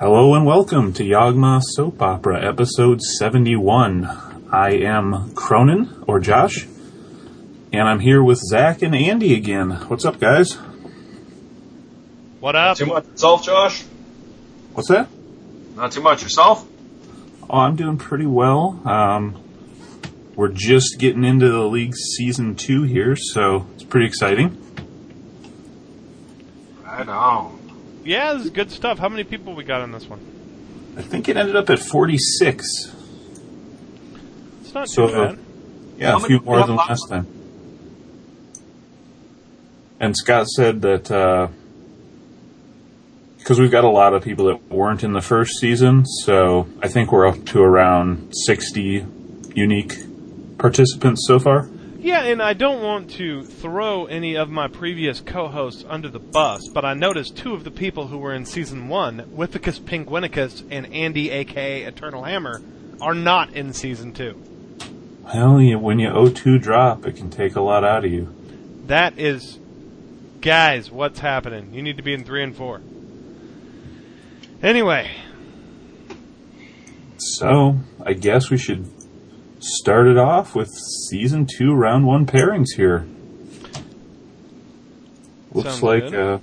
Hello and welcome to Yawgmoth's Soap Opera, episode 71. I am Cronin, or Josh, and I'm here with Zach and Andy again. What's up, guys? What up? Too much yourself, Josh? What's that? Not too much yourself? Oh, I'm doing pretty well. Um, we're just getting into the league season two here, so it's pretty exciting. Right on. Yeah, this is good stuff. How many people we got on this one? I think it ended up at 46. It's not So, too bad. Yeah, How a few many- more than last time. And Scott said that uh, because we've got a lot of people that weren't in the first season, so I think we're up to around 60 unique participants so far. Yeah, and I don't want to throw any of my previous co-hosts under the bus, but I noticed two of the people who were in season one, Withicus Pinguinicus and Andy, aka Eternal Hammer, are not in season two. Well, you, when you O2 drop, it can take a lot out of you. That is, guys, what's happening? You need to be in three and four. Anyway, So, I guess we should start it off with season two, round one pairings here. Looks Sounds like uh,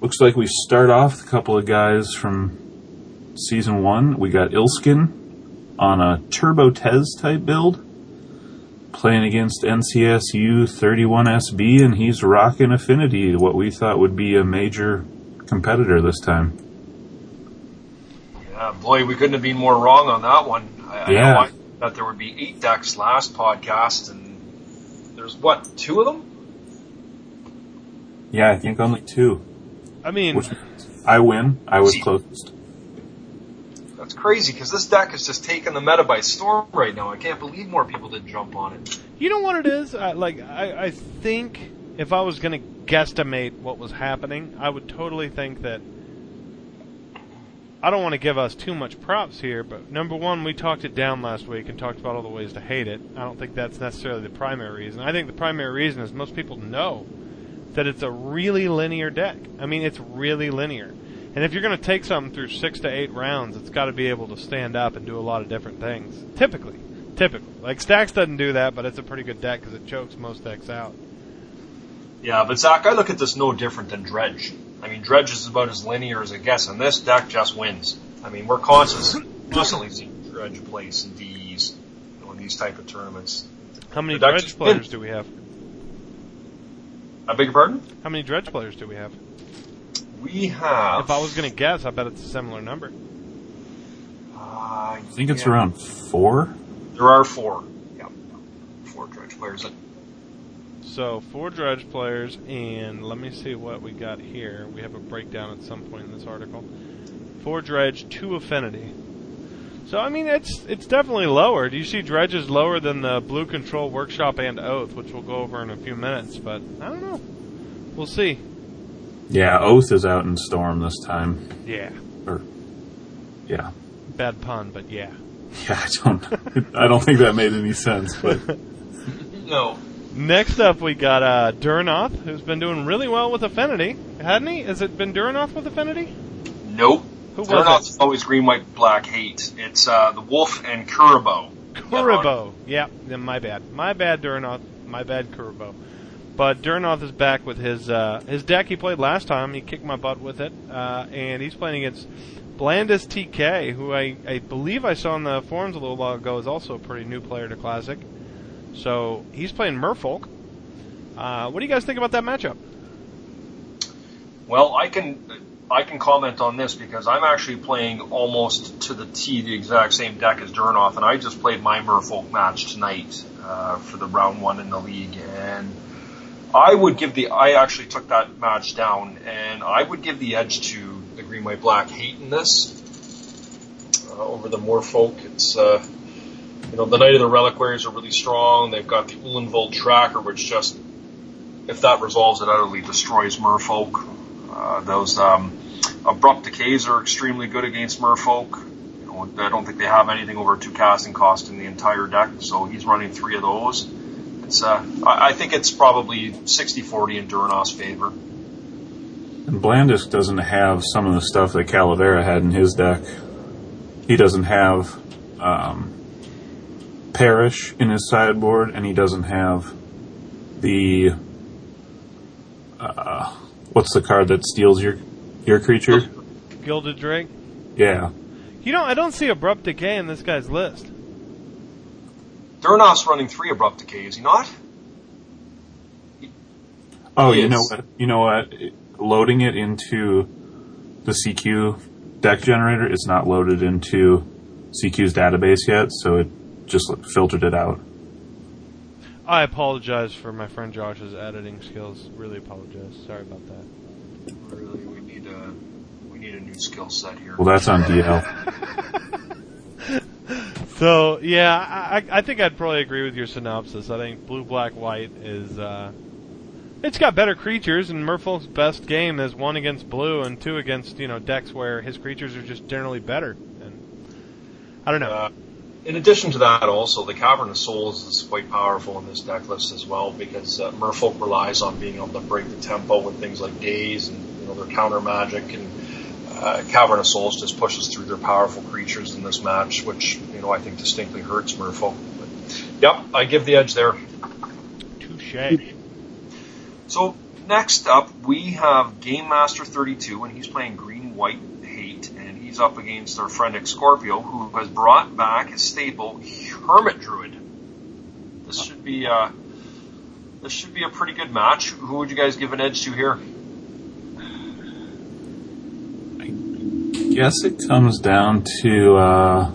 looks like we start off with a couple of guys from season one. We got Ilskin on a Turbo Tez type build, playing against NCSU 31SB, and he's rocking Affinity, what we thought would be a major competitor this time. Yeah, boy, we couldn't have been more wrong on that one. I, I Yeah. know I thought there would be eight decks last podcast, and there's what, two of them? Yeah, I think only two. I mean, Which I win. I was closest. That's crazy, because this deck is just taking the meta by storm right now. I can't believe more people didn't jump on it. You know what it is? I, like I, I think if I was going to guesstimate what was happening, I would totally think that. I don't want to give us too much props here, but number one, we talked it down last week and talked about all the ways to hate it. I don't think that's necessarily the primary reason. I think the primary reason is most people know that it's a really linear deck. I mean, it's really linear. And if you're going to take something through six to eight rounds, it's got to be able to stand up and do a lot of different things. Typically. Typically. Like, Stacks doesn't do that, but it's a pretty good deck because it chokes most decks out. Yeah, but Zach, I look at this no different than Dredge. I mean, Dredge is about as linear as it gets, and this deck just wins. I mean, we're constantly, constantly seeing Dredge place in these, you know, in these type of tournaments. How many Dredge just players do we have? I beg your pardon? How many Dredge players do we have? We have. If I was going to guess, I bet it's a similar number. Uh, I think it's around four. There are four. Yeah, four Dredge players. So, four Dredge players, and let me see what we got here. We have a breakdown at some point in this article. Four Dredge, two Affinity. So, I mean, it's it's definitely lower. Do you see Dredge is lower than the Blue Control Workshop and Oath, which we'll go over in a few minutes, but I don't know. We'll see. Yeah, Oath is out in Storm this time. Yeah. Or, yeah, Bad pun, but yeah. yeah. I don't. I don't think that made any sense. But No. Next up, we got uh, Durnoth, who's been doing really well with Affinity, hadn't he? Has it been Durnoth with Affinity? Nope. Who it? always green, white, black hate. It's uh, the Wolf and Kuribo. Kuribo. Yeah, my bad. My bad, Durnoth. My bad, Kuribo. But Durnoth is back with his uh, his deck he played last time. He kicked my butt with it, uh, and he's playing against Blandis TK, who I, I believe I saw in the forums a little while ago is also a pretty new player to Classic. So he's playing Merfolk. Uh, what do you guys think about that matchup? Well, I can I can comment on this because I'm actually playing almost to the T the exact same deck as Durnoff, and I just played my Merfolk match tonight uh, for the round one in the league, and I would give the I actually took that match down, and I would give the edge to the green, white, black hate in this uh, over the Merfolk. It's uh, you know the Knight of the Reliquaries are really strong. They've got the Ulvenwald Tracker, which just if that resolves, it utterly destroys Merfolk. Uh, those um, abrupt decays are extremely good against Merfolk. You know, I don't think they have anything over two casting cost in the entire deck, so he's running three of those. It's uh, I, I think it's probably 60-40 in Duranoff's favor. And Blandisk doesn't have some of the stuff that Calavera had in his deck. He doesn't have um, Perish in his sideboard, and he doesn't have the uh, what's the card that steals your your creature? Gilded Drake. Yeah, You know, I don't see Abrupt Decay in this guy's list. Durnoff's running three abrupt decay, is he not? Oh, He you know what? You know what? Loading it into the CQ deck generator is not loaded into CQ's database yet, so it just filtered it out. I apologize for my friend Josh's editing skills. Really apologize. Sorry about that. Really, we need a we need a new skill set here. Well, that's on DL. So yeah, I, I I think I'd probably agree with your synopsis. I think blue, black, white is uh, it's got better creatures, and Merfolk's best game is one against blue and two against you know decks where his creatures are just generally better. And I don't know. Uh, in addition to that, also the Cavern of Souls is quite powerful in this deck list as well because uh, Merfolk relies on being able to break the tempo with things like Daze and you know their counter magic, and uh, Cavern of Souls just pushes through their powerful creatures in this match, which you know I think distinctly hurts Merfolk. But, yep, I give the edge there. Touche. So next up, we have Game Master 32, and he's playing Green White he's up against our friend Excorpio, who has brought back his staple Hermit Druid. This should be uh, this should be a pretty good match. Who would you guys give an edge to here? I guess it comes down to uh,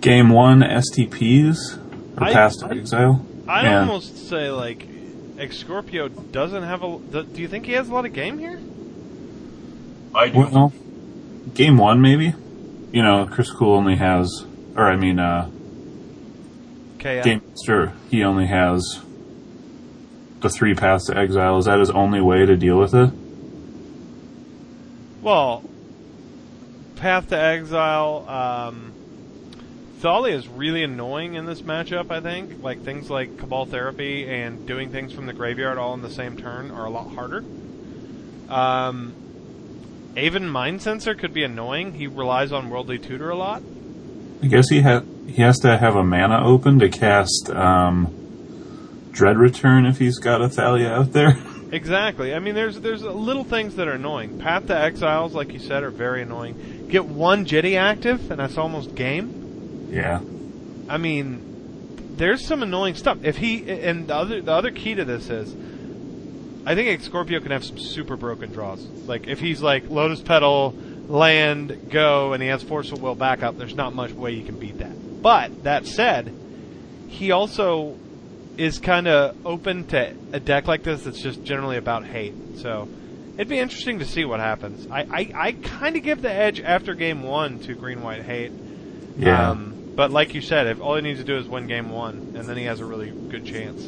game one STPs or I- past I- exile. I'd Yeah. almost say like Excorpio doesn't have a. Do do you think he has a lot of game here? I do. Well, game one maybe. You know, Chris Cool only has, or I mean, uh, Okay. Game Master. He only has the three paths to exile. Is that his only way to deal with it? Well, Path to Exile, um, Thalia is really annoying in this matchup, I think. Like, things like Cabal Therapy and doing things from the graveyard all in the same turn are a lot harder. Um, Aven Mindcensor could be annoying. He relies on Worldly Tutor a lot. I guess he ha- he has to have a mana open to cast um, Dread Return if he's got a Thalia out there. Exactly. I mean, there's there's little things that are annoying. Path to Exiles, like you said, are very annoying. Get one Jitte active, and that's almost game. yeah. I mean, there's some annoying stuff. If he and the other the other key to this is, I think Scorpio can have some super broken draws. Like if he's like Lotus Petal, land, go, and he has Force of Will backup, there's not much way you can beat that. But that said, he also is kind of open to a deck like this that's just generally about hate. So it'd be interesting to see what happens. I I, I kind of give the edge after game one to Green White Hate. Yeah. Um, but like you said, if all he needs to do is win game one, and then he has a really good chance.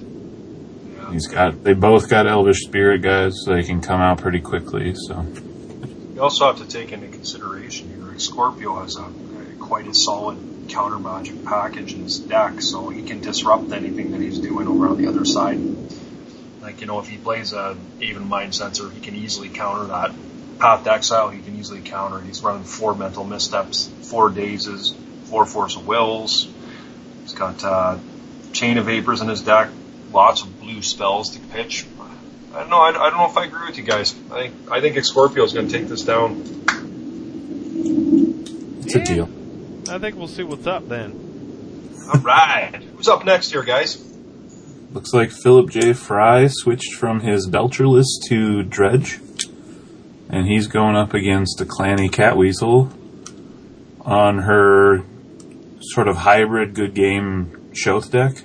He's got. They both got Elvish Spirit guys, so they can come out pretty quickly. So You also have to take into consideration here, Scorpio has a, quite a solid counter magic package in his deck, so he can disrupt anything that he's doing over on the other side. Like, you know, if he plays a Aven Mindcensor, he can easily counter that. Path to Exile, he can easily counter. He's running four mental missteps, four dazes, four force of wills. He's got uh, chain of vapors in his deck, lots of blue spells to pitch. I don't know. I, I don't know if I agree with you guys. I think I think Scorpio's going to take this down. it's a deal. I think we'll see what's up then. All right. Who's up next here, guys? Looks like Philip J. Fry switched from his Belcher list to Dredge, and he's going up against a Clanny Catweasel on her sort of hybrid good game Shoth deck.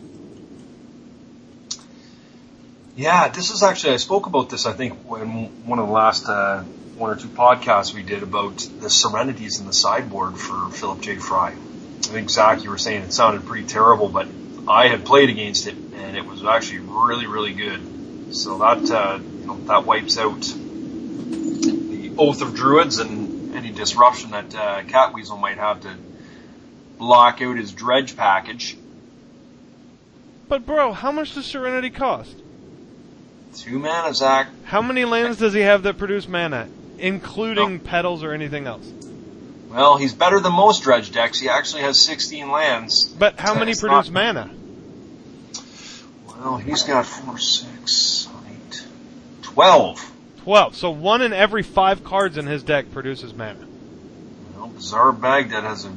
Yeah, this is actually I spoke about this. I think when one of the last uh, one or two podcasts we did about the serenities in the sideboard for Philip J. Fry. I think Zach, you were saying it sounded pretty terrible, but I had played against it and it was actually really, really good. So that uh, you know that wipes out the Oath of Druids and any disruption that uh, Catweasel might have to block out his dredge package. But bro, how much does Serenity cost? Two mana, Zach. How many lands does he have that produce mana, including petals or anything else? Well, he's better than most dredge decks. He actually has 16 lands. But how many produce not- mana? Well, he's got four, six, eight, 12. Twelve. So one in every five cards in his deck produces mana. Well, Bazaar Baghdad has a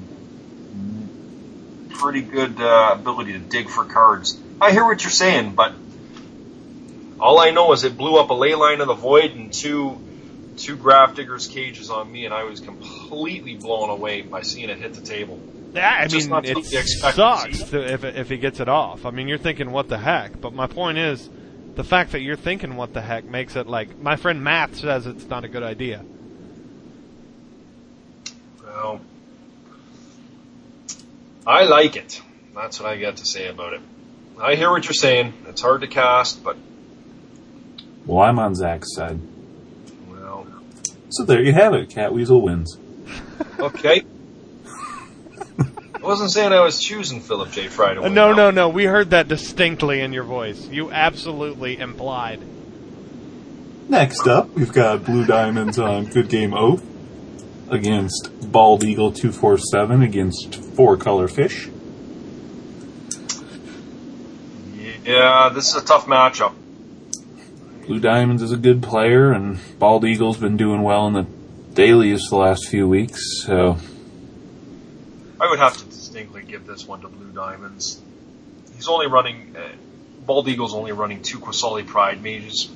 pretty good uh, ability to dig for cards. I hear what you're saying, but all I know is it blew up a Leyline of the Void and two two Grafdigger's Cages on me, and I was completely blown away by seeing it hit the table. Yeah, I mean, it something you expect to sucks to, if if he gets it off. I mean, you're thinking what the heck, but my point is, the fact that you're thinking what the heck makes it like my friend Matt says it's not a good idea. Well, I like it. That's what I got to say about it. I hear what you're saying. It's hard to cast, but Well, I'm on Zach's side. well, So there you have it. Catweasel wins. okay. I wasn't saying I was choosing Philip J. Fry to win. no, no, no. We heard that distinctly in your voice. You absolutely implied. Next up, we've got Blue Diamonds on Good Game Oath against Bald Eagle 247 against Four Color Fish. Yeah, this is a tough matchup. Blue Diamonds is a good player, and Bald Eagle's been doing well in the dailies the last few weeks, so I would have to distinctly give this one to Blue Diamonds. He's only running, uh, Bald Eagle's only running two Qasali Pride mages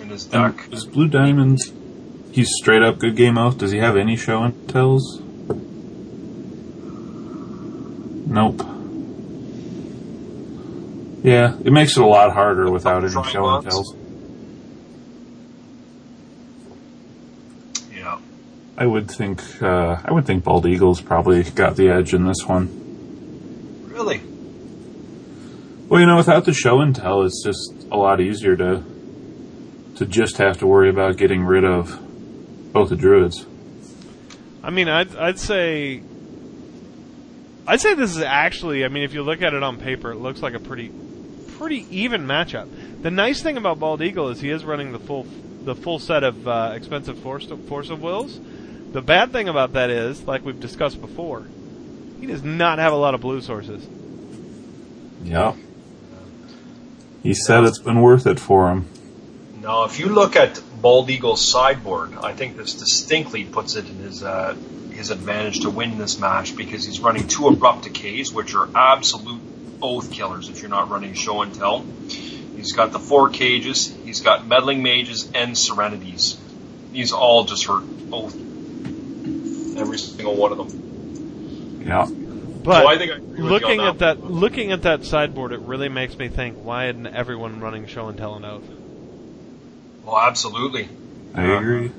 in his and deck. is Blue Diamonds, he's straight up Good Game Oath. Does he have any show and tells? Nope. Yeah, it makes it a lot harder without any show and tells. Yeah. I would think uh, I would think Bald Eagle's probably got the edge in this one. Really? Well, you know, without the show and tell, it's just a lot easier to to just have to worry about getting rid of both the druids. I mean, I'd I'd say. I'd say this is actually. I mean, if you look at it on paper, it looks like a pretty, pretty even matchup. The nice thing about Bald Eagle is he is running the full, the full set of uh, expensive force force of wills. The bad thing about that is, like we've discussed before, he does not have a lot of blue sources. Yeah. He said it's been worth it for him. Now, if you look at Bald Eagle's sideboard, I think this distinctly puts it in his uh, his advantage to win this match because he's running two abrupt decays, which are absolute oath killers if you're not running show and tell. He's got the four cages, he's got meddling mages and serenities. These all just hurt oath. Every single one of them. Yeah. But So I think I agree with you on looking that at that, one. looking at that sideboard, it really makes me think: Why isn't everyone running show and tell and oath? Well, absolutely. I agree.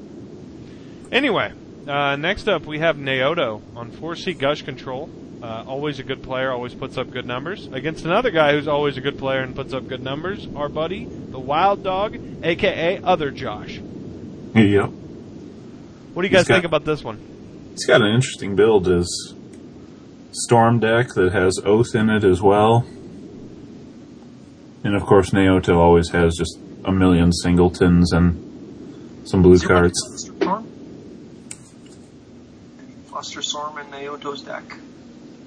Anyway, uh, next up we have Naoto on 4C Gush Control. Uh, always a good player, always puts up good numbers. Against another guy who's always a good player and puts up good numbers, our buddy, the Wild Dog, aka Other Josh. Yep. What do you He's guys think about this one? He's got an interesting build. His storm deck that has oath in it as well. And of course, Naoto always has just a million singletons and some blue Is cards. Flusterstorm? Any Storm in Naoto's deck?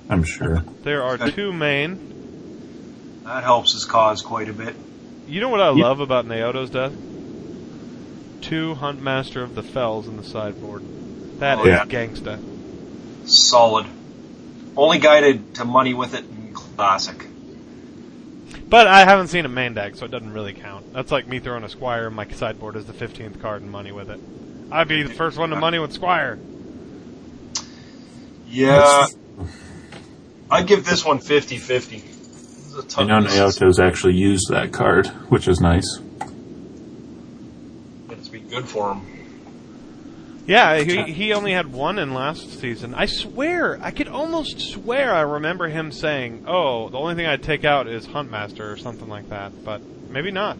I'm sure. There are two main. That helps his cause quite a bit. You know what I Yeah. love about Naoto's deck? Two Huntmaster of the Fells in the sideboard. That Oh, is yeah. gangsta. Solid. Only guided to, to money with it in Classic. But I haven't seen a main deck, so it doesn't really count. That's like me throwing a Squire in my sideboard as the 15th card and money with it. I'd be the first one to money with Squire. Yeah. I'd give this one 50-50. This is a I tough- know this is- Naoto's actually used that card, which is nice. It's been good for him. Yeah, he, he only had one in last season. I swear, I could almost swear I remember him saying, oh, the only thing I'd take out is Huntmaster or something like that. But maybe not.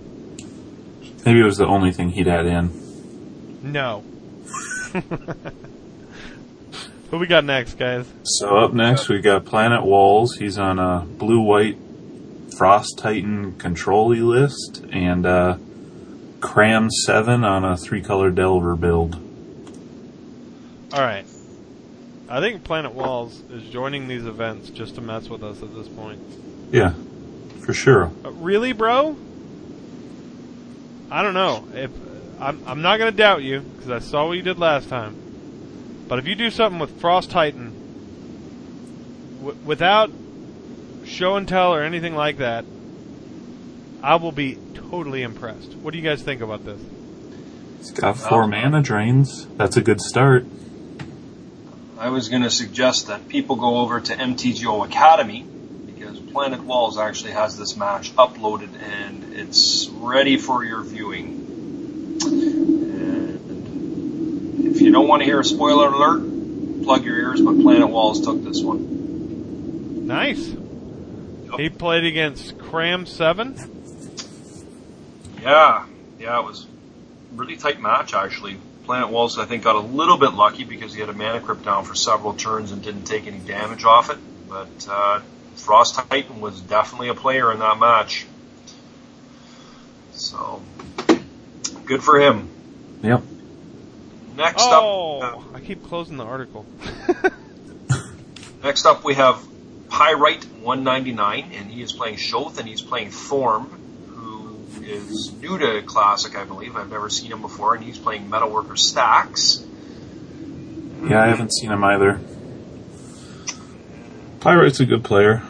Maybe it was the only thing he'd add in. No. What we got next, guys? So up next we got Planet Walls. He's on a blue-white Frost Titan control list, and uh, Cram 7 on a three color Delver build. All right. I think Planet Walls is joining these events just to mess with us at this point. Yeah, for sure. Uh, really, bro? I don't know. If I'm, I'm not going to doubt you because I saw what you did last time. But if you do something with Frost Titan w- without show and tell or anything like that, I will be totally impressed. What do you guys think about this? He's got four Oh. mana drains. That's a good start. I was going to suggest that people go over to MTGO Academy because Planet Walls actually has this match uploaded and it's ready for your viewing. And if you don't want to hear a spoiler alert, plug your ears, but Planet Walls took this one. Nice. He played against Cram 7. Yeah, yeah, it was a really tight match actually. Planet Walls, I think, got a little bit lucky because he had a mana crypt down for several turns and didn't take any damage off it. But uh, Frost Titan was definitely a player in that match. So, good for him. Yep. Next up, Oh, I keep closing the article. next up we have Pyrite 199, and he is playing Shoth, and he's playing Thorm, who is new to Classic, I believe. I've never seen him before, and he's playing Metalworker Stacks. Yeah, I haven't seen him either. Pyrite's a good player,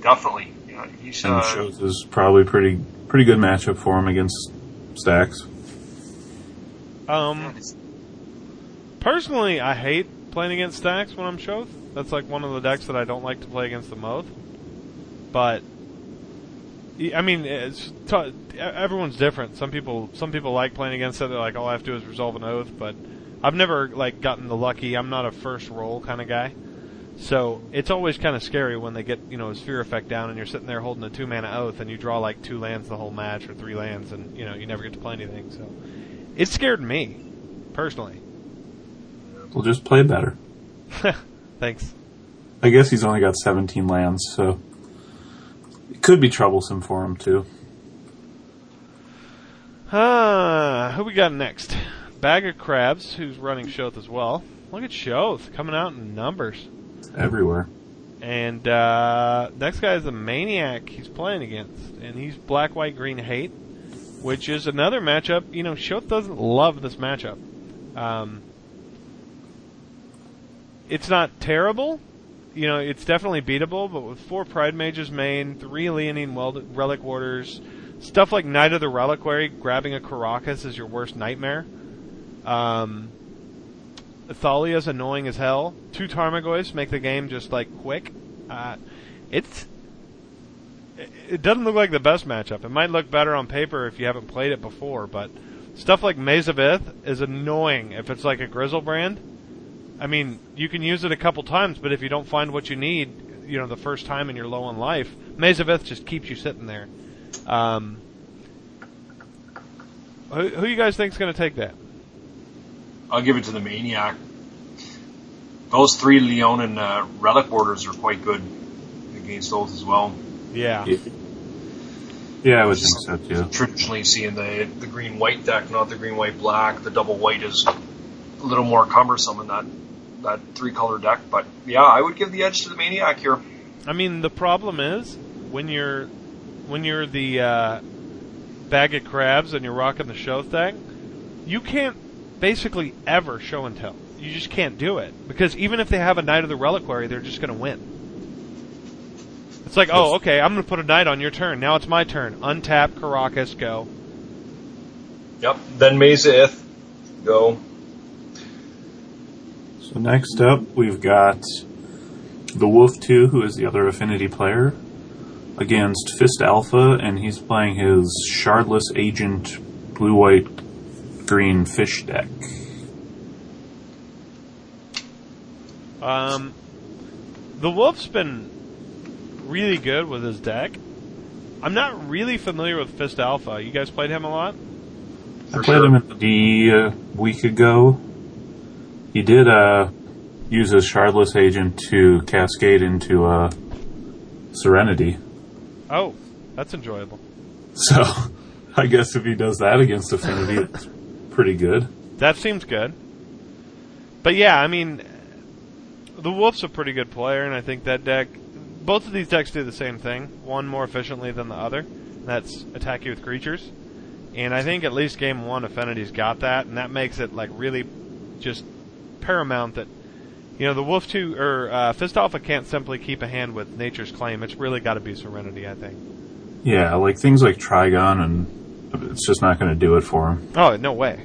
Definitely, yeah, he's and uh, shows is probably pretty pretty good matchup for him against Stacks. Um, personally, I hate playing against stacks when I'm Shoth. That's like one of the decks that I don't like to play against the most. But y- I mean, it's t- everyone's different. Some people, some people like playing against it. They're like, all I have to do is resolve an oath. But I've never like gotten the lucky. I'm not a first roll kind of guy. So it's always kind of scary when they get you know a sphere effect down and you're sitting there holding a two mana oath and you draw like two lands the whole match or three lands and you know you never get to play anything. So it scared me personally. We'll just play better. Thanks. I guess he's only got 17 lands, so it could be troublesome for him too. Ah, who we got next? Bag of Crabs, who's running Shoth as well. Look at Shoth coming out in numbers. It's everywhere. And uh, next guy is the Maniac he's playing against, and he's Black, White, Green, Hate, which is another matchup. You know, Shoth doesn't love this matchup. Um, it's not terrible. You know, it's definitely beatable, but with four Pride Mages main, three Leonine Weld- Relic Warders, stuff like Knight of the Reliquary, grabbing a Karakas is your worst nightmare. Um, Thalia's annoying as hell. Two Tarmogoyfs make the game just like quick. Uh, it's it- doesn't look like the best matchup. It might look better on paper if you haven't played it before, but stuff like Maze of Ith is annoying if it's like a Griselbrand. I mean, you can use it a couple times, but if you don't find what you need, you know, the first time and you're low on life, Maze of Ith just keeps you sitting there. Um, who, who you guys think's going to take that? I'll give it to the Maniac. Those three Leon and uh, Relic Borders are quite good against those as well. Yeah. Yeah. Yeah, I would think so too. Traditionally, seeing the the green white deck, not the green white black. The double white is a little more cumbersome in that that three color deck. But yeah, I would give the edge to the Maniac here. I mean, the problem is when you're when you're the uh, bag of crabs and you're rocking the show thing, you can't basically ever show and tell. You just can't do it because even if they have a knight of the reliquary, they're just going to win. It's like, oh, okay, I'm going to put a knight on your turn. Now it's my turn. Untap, Karakas, go. Yep. Then Maze of Ith, go. So next up, we've got the Wolf 2, who is the other affinity player, against Fist Alpha, and he's playing his Shardless Agent blue white green fish deck. Um, the Wolf's been really good with his deck. I'm not really familiar with Fist Alpha. You guys played him a lot? I played sure. him in the uh, week ago. He did uh, use his Shardless Agent to cascade into uh, Serenity. Oh, that's enjoyable. So I guess if he does that against Affinity, it's pretty good. That seems good. But yeah, I mean, the Wolf's a pretty good player, and I think that deck, both of these decks do the same thing. One more efficiently than the other. That's attack you with creatures. And I think at least game one, Affinity's got that, and that makes it like really just paramount that you know the Wolf two or uh, Fist Alpha can't simply keep a hand with Nature's Claim. It's really got to be Serenity, I think. Yeah, like things like Trygon, and it's just not going to do it for him. Oh no way!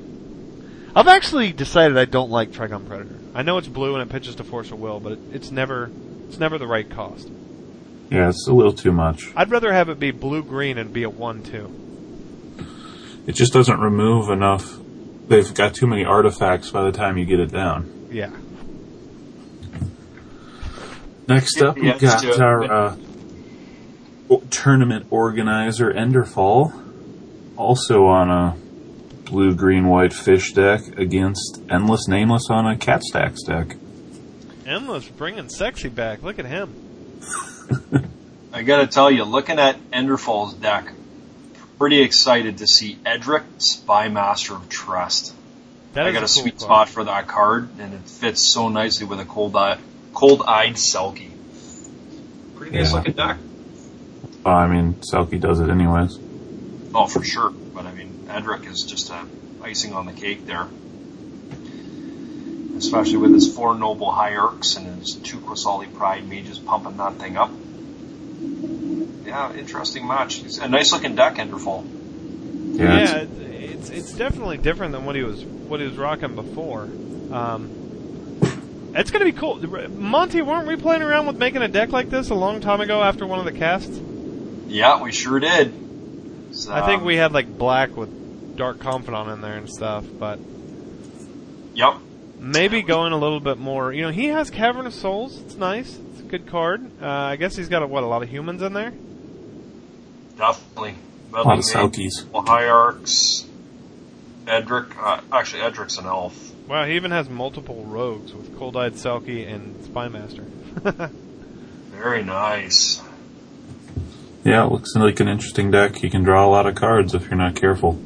I've actually decided I don't like Trygon Predator. I know it's blue and it pitches to Force of Will, but it, it's never it's never the right cost. Yeah, it's a little too much. I'd rather have it be blue green and be a one two. It just doesn't remove enough. They've got too many artifacts by the time you get it down. Yeah. Next up, we Yeah, got let's do it. our uh, tournament organizer, Enderfall, also on a blue, green, white fish deck against Endless Nameless on a Cat Stacks deck. Endless bringing sexy back. Look at him. I gotta tell you, looking at Enderfall's deck, pretty excited to see Edric, Spymaster of Trest. That I got a, cool sweet card. spot for that card, and it fits so nicely with a cold eye, cold-eyed Selkie. Pretty nice Yeah. looking deck. Well, I mean, Selkie does it anyways. Oh, for sure. But I mean, Edric is just uh, icing on the cake there. Especially with his four noble hierarchs and his two Qasali Pride mages pumping that thing up. Yeah, interesting match. It's a nice looking deck, Enderfall. Yeah, Yeah, it's- it's it's definitely different than what he was what he was rocking before. Um, it's gonna be cool. Monty, weren't we playing around with making a deck like this a long time ago after one of the casts? Yeah, we sure did. So, I think we had like black with dark confidant in there and stuff, but Yep. maybe going a little bit more. You know, he has Cavern of Souls. It's nice. It's a good card. Uh, I guess he's got a, what a lot of humans in there. Definitely. a lot of Selkies. Noble Hierarchs. Edric. Uh, actually, Edric's an elf. Wow, he even has multiple rogues with Cold Eyed Selkie and Spymaster. Very nice. Yeah, it looks like an interesting deck. You can draw a lot of cards if you're not careful.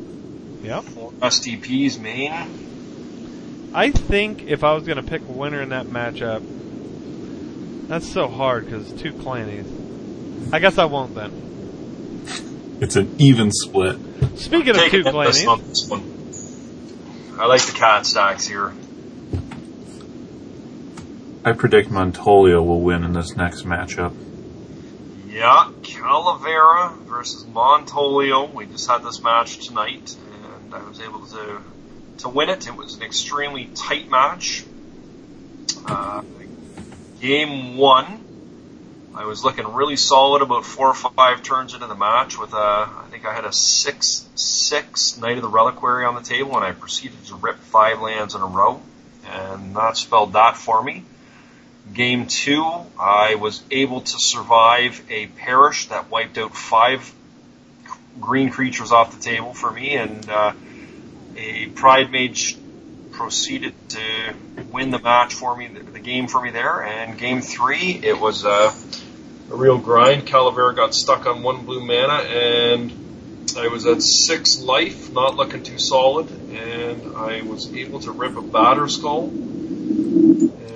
yep. Four SDPs main. I think if I was going to pick a winner in that matchup, that's so hard because two clannies. I guess I won't then. It's an even split. Speaking of Take two it on this this one. I like the cat stacks here. I predict Montolio will win in this next matchup. Yeah, Calavera versus Montolio. We just had this match tonight, and I was able to to win it. It was an extremely tight match. Uh, game one, I was looking really solid about four or five turns into the match with a, I think I had a six six Knight of the Reliquary on the table, and I proceeded to rip five lands in a row, and that spelled that for me. Game two, I was able to survive a Perish that wiped out five green creatures off the table for me, and uh, a Pride Mage proceeded to win the match for me, the, game for me there. And game three, it was uh, a real grind. Calavera got stuck on one blue mana, and I was at six life, not looking too solid, and I was able to rip a Batterskull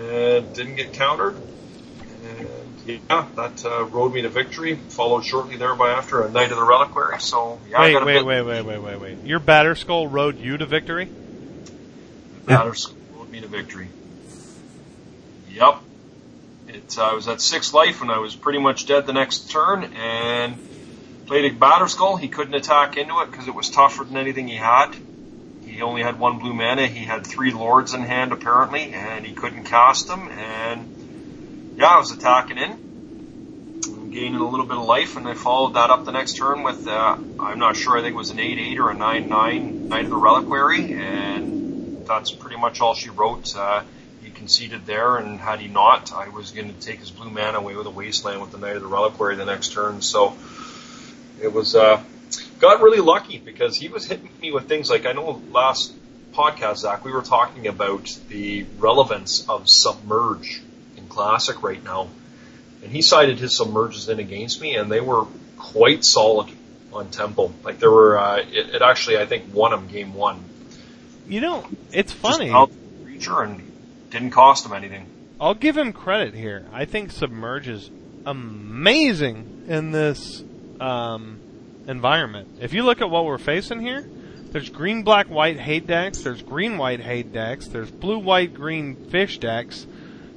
and didn't get countered. And yeah, that uh, rode me to victory. Followed shortly there by after a Knight of the Reliquary. So yeah, I wait, got a wait, bit- wait, wait, wait, wait, wait. Your Batterskull rode you to victory. Batterskull rode me to victory. Yep. It, uh, I was at six life and I was pretty much dead the next turn and played a Batterskull. He couldn't attack into it because it was tougher than anything he had. He only had one blue mana. He had three lords in hand apparently, and he couldn't cast them. And yeah, I was attacking in, gaining a little bit of life, and I followed that up the next turn with uh, I'm not sure. I think it was an eight eight or a nine nine Knight of the Reliquary, and that's pretty much all she wrote. Uh, he conceded there, and had he not, I was going to take his blue man away with a wasteland with the Knight of the Reliquary the next turn. So it was uh, got really lucky because he was hitting me with things like I know last podcast, Zach, we were talking about the relevance of submerge in classic right now, and he cited his submerges in against me, and they were quite solid on Temple. Like there were, uh, it, it actually I think won him game one. You know, it's funny. Just creature and didn't cost him anything. I'll give him credit here. I think Submerge is amazing in this um, environment. If you look at what we're facing here, there's green, black, white hate decks. There's green, white hate decks. There's blue, white, green fish decks.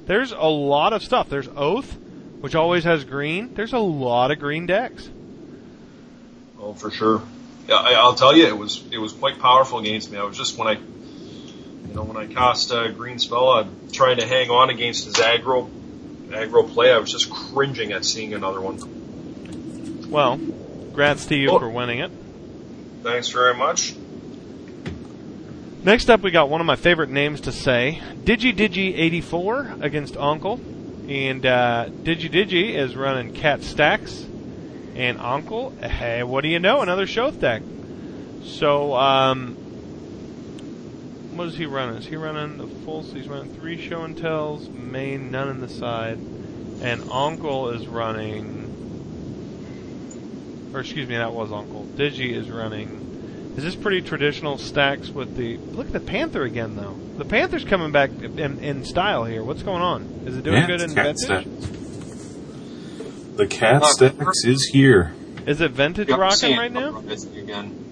There's a lot of stuff. There's Oath, which always has green. There's a lot of green decks. Oh, for sure. Yeah, I, I'll tell you, it was it was quite powerful against me. I was just when I, you know, when I cast a green spell, I'm trying to hang on against his aggro aggro play. I was just cringing at seeing another one. Well, grats to you Oh. for winning it. Thanks very much. Next up, we got one of my favorite names to say, Digi Digi 84 against Uncle, and uh, Digi Digi is running Cat Stacks, and Uncle, hey, what do you know? Another show deck. So, um, what is he running? Is he running the full? So he's running three show and tells, main, none in the side, and Uncle is running. Or excuse me, that was Uncle. Digi is running is this pretty traditional stacks with the look at the Panther again though? The Panther's coming back in, in style here. What's going on? Is it doing Yeah, good in stacks. The cat Uh, stacks is here. Is it vintage Yep, rocking seeing right now? it Again.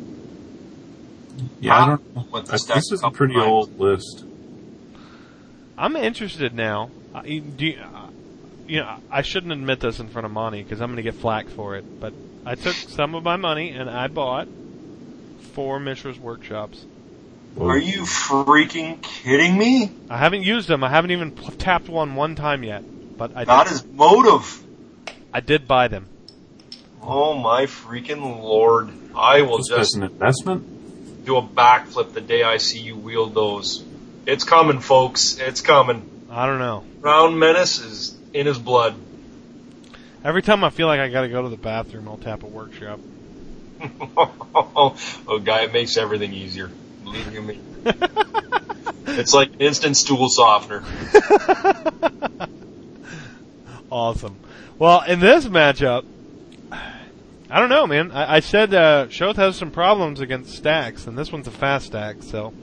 Yeah, I don't know. With the I- This is a couple pretty times. old list. I'm interested now. Uh, do you, uh, you know, I shouldn't admit this in front of Monty because I'm going to get flack for it. But I took some of my money and I bought four Mishra's workshops. Are you freaking kidding me? I haven't used them. I haven't even p- tapped one one time yet. But I That did, is motive. I did buy them. Oh my freaking lord. I will Just as just an investment? do a backflip the day I see you wield those. It's coming, folks. It's coming. I don't know. Round Menace is in his blood. Every time I feel like I got to go to the bathroom, I'll tap a workshop. oh, guy, it makes everything easier. Believe you me. It's like instant stool softener. Awesome. Well, in this matchup, I don't know, man. I, I said uh, Shoth has some problems against stacks, and this one's a fast stack, so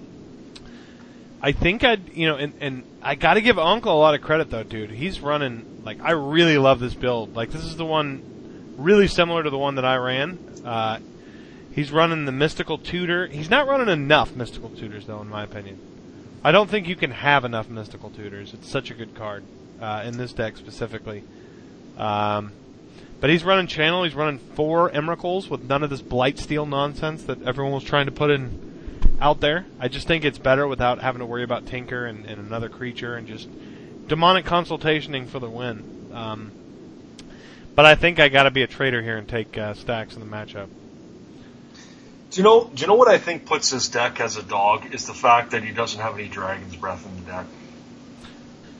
I think I'd, you know, and, and I got to give Uncle a lot of credit though, dude. He's running like I really love this build. Like this is the one really similar to the one that I ran. Uh, he's running the mystical tutor. He's not running enough mystical tutors though, in my opinion. I don't think you can have enough mystical tutors. It's such a good card uh, in this deck specifically. Um, but he's running channel. He's running four Emeralds with none of this Blightsteel nonsense that everyone was trying to put in out there. I just think it's better without having to worry about Tinker and, and another creature and just demonic consultationing for the win. Um, but I think I got to be a traitor here and take uh, stacks in the matchup. Do you know? Do you know what I think puts his deck as a dog is the fact that he doesn't have any Dragon's Breath in the deck.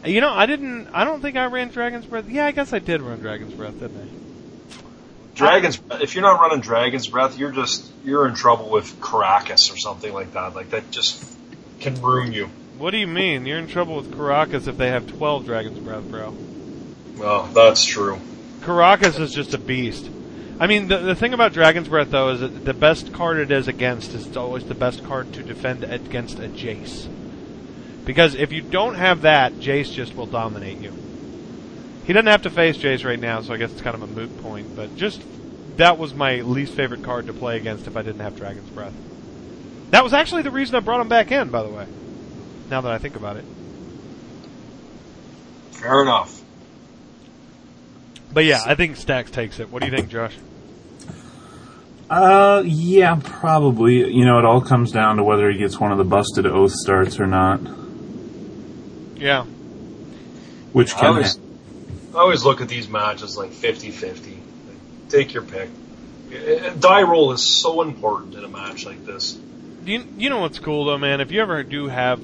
You know, I didn't. I don't think I ran Dragon's Breath. Yeah, I guess I did run Dragon's Breath, didn't I? Dragon's if you're not running Dragon's Breath, you're just you're in trouble with Karakas or something like that. Like that just can ruin you. What do you mean? You're in trouble with Karakas if they have 12 Dragon's Breath, bro. Well, that's true. Karakas is just a beast. I mean, the, the thing about Dragon's Breath, though, is that the best card it is against is always the best card to defend against a Jace. Because if you don't have that, Jace just will dominate you. He doesn't have to face Jace right now, so I guess it's kind of a moot point, but just that was my least favorite card to play against if I didn't have Dragon's Breath. That was actually the reason I brought him back in, by the way. Now that I think about it. Fair enough. But yeah, I think Stacks takes it. What do you think, Josh? Uh, yeah, probably. You know, it all comes down to whether he gets one of the busted oath starts or not, Yeah. which I can always. I always look at these matches like 50-50. Like, take your pick. Die roll is so important in a match like this. You you know what's cool though, man? If you ever do have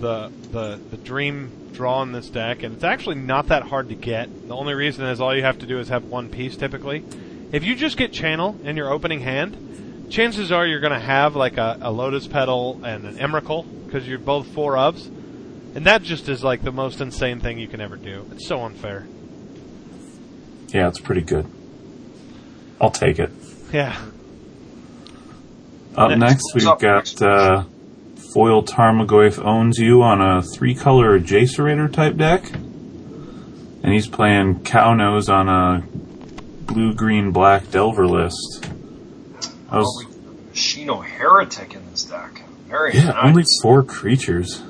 the the the dream draw in this deck, and it's actually not that hard to get. The only reason is all you have to do is have one piece typically. If you just get channel in your opening hand, chances are you're going to have like a, a lotus petal and an emrakul because you're both four ofs, and that just is like the most insane thing you can ever do. It's so unfair. Yeah, it's pretty good. I'll take it. Yeah. Up Next. next, we've up got uh, Foil Tarmogoyf owns you on a three color Jacerator type deck. And he's playing Cow Nose on a blue green black Delver list. I was, Oh, we have Shino Heretic in this deck. Very yeah, nice. only four creatures.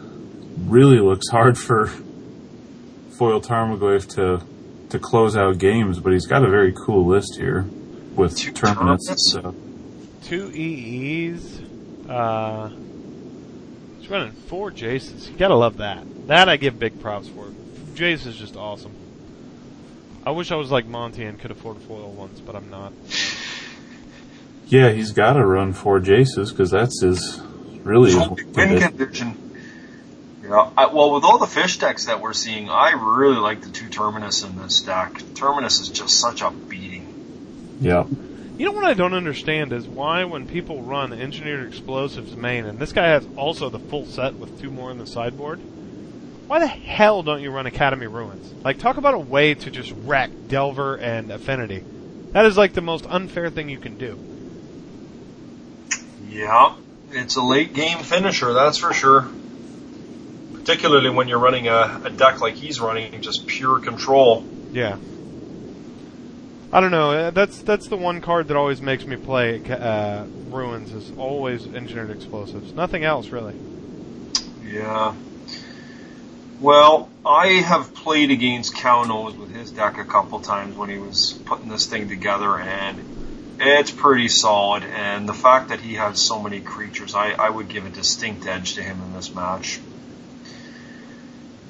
Really looks hard for Foil Tarmogoyf to to close out games, but he's got a very cool list here with Two Terminus and Terminus? stuff. Two EEs. Uh, he's running four Jaces. You gotta love that. That I give big props for. Jace is just awesome. I wish I was like Monty and could afford a foil once, but I'm not. Yeah, he's got to run four Jaces because that's his really his Only win condition. Yeah, I, well, with all the fish decks that we're seeing, I really like the two Terminus in this deck. Terminus is just such a beating. Yeah. You know what I don't understand is why when people run engineered explosives main, and this guy has also the full set with two more in the sideboard, why the hell don't you run Academy Ruins? Like, talk about a way to just wreck Delver and Affinity. That is like the most unfair thing you can do. Yeah, it's a late game finisher, that's for sure. Particularly when you're running a, a deck like he's running, just pure control. Yeah. I don't know. uh, That's that's the one card that always makes me play uh, Ruins. Is always engineered explosives. Nothing else really. Yeah. Well, I have played against Cownose with his deck a couple times when he was putting this thing together, and it's pretty solid. And the fact that he has so many creatures, I, I would give a distinct edge to him in this match.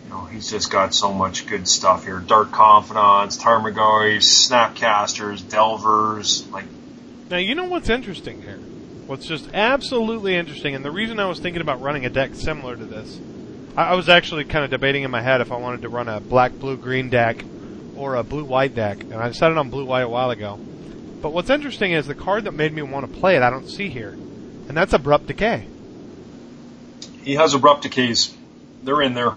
You know, he's just got so much good stuff here. Dark Confidants, Tarmogoyfs, Snapcasters, Delvers, like, Now you know what's interesting here. What's just absolutely interesting, and the reason I was thinking about running a deck similar to this, I, I was actually kind of debating in my head if I wanted to run a black blue green deck or a blue white deck, and I decided on blue white a while ago. But what's interesting is the card that made me want to play it I don't see here, and that's Abrupt Decay. he has Abrupt Decays. They're in there.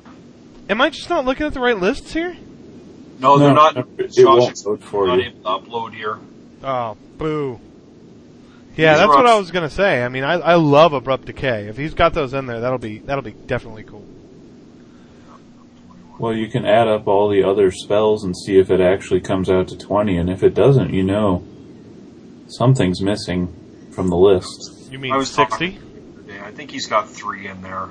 Am I just not looking at the right lists here? No, they're not. It Josh, won't it's load for not you. able to upload here. Oh, boo. Yeah, These that's are what up- I was gonna say. I mean, I, I love Abrupt Decay. If he's got those in there, that'll be that'll be definitely cool. Well, you can add up all the other spells and see if it actually comes out to 20, and if it doesn't, you know something's missing from the list. You mean I was sixty? talking today. I think he's got three in there.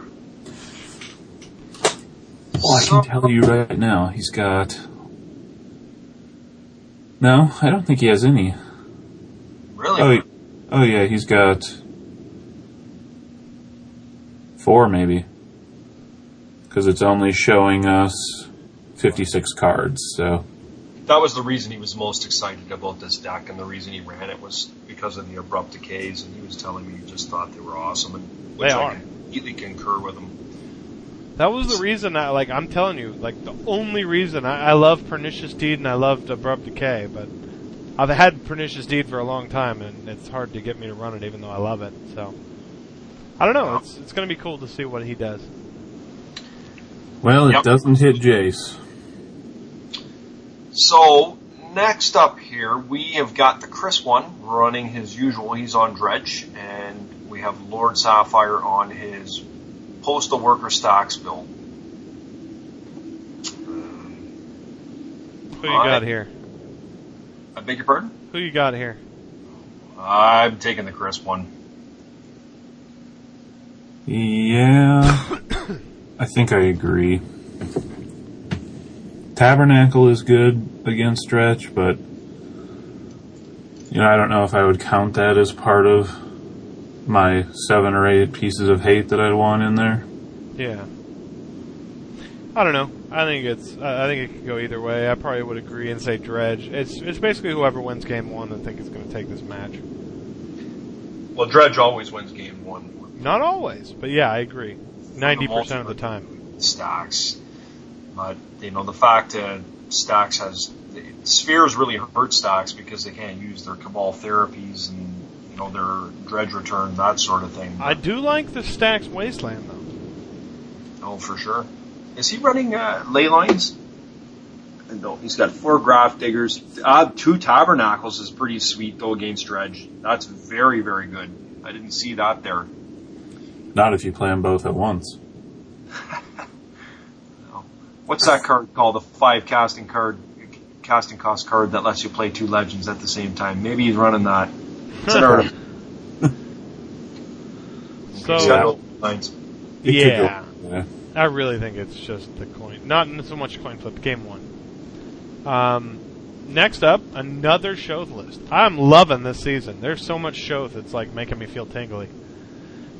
Well, I can tell you right now, he's got. No, I don't think he has any. Really? Oh, oh yeah, he's got four maybe, because it's only showing us fifty-six cards. So That was the reason he was most excited about this deck, and the reason he ran it was because of the abrupt decays. And he was telling me he just thought they were awesome, and which They I are. completely concur with him. That was the reason I like. I'm telling you, like the only reason I, I love Pernicious Deed and I loved Abrupt Decay, but I've had Pernicious Deed for a long time, and it's hard to get me to run it, even though I love it. So I don't know. It's it's going to be cool to see what he does. well, it Yep. doesn't hit Jace. So next up here, we have got the Chris one running his usual. He's on Dredge, and we have Lord Sapphire on his Postal Worker stocks bill. Who you All got right. here? I beg your pardon? Who you got here? I'm taking the crisp one. Yeah, I think I agree. Tabernacle is good against Dredge, but you know I don't know if I would count that as part of my seven or eight pieces of hate that I'd want in there. Yeah. I don't know. I think it's. I I think it could go either way. I probably would agree and say Dredge. It's it's basically whoever wins game one. I think is going to take this match. Well, Dredge always wins game one. Not always, but yeah, I agree. Ninety percent of the time. Stacks. But, you know, the fact that Stacks has. Spheres really hurt Stacks because they can't use their Cabal therapies and, you know, their Dredge return, that sort of thing. I do like the Stacks Wasteland though. Oh, for sure. Is he running uh, Leylines? No, he's got four Grafdiggers. Uh, two tabernacles is pretty sweet though against dredge. That's very very good. I didn't see that there. Not if you play them both at once. What's that card called? The five casting card, casting cost card that lets you play two legends at the same time. Maybe he's running that. It's an art. So Shadow lines. It could yeah, yeah. I really think it's just the coin, not so much coin flip. Game one. Um, next up, another Shoth list. I'm loving this season. There's so much Shoth, that's like making me feel tingly.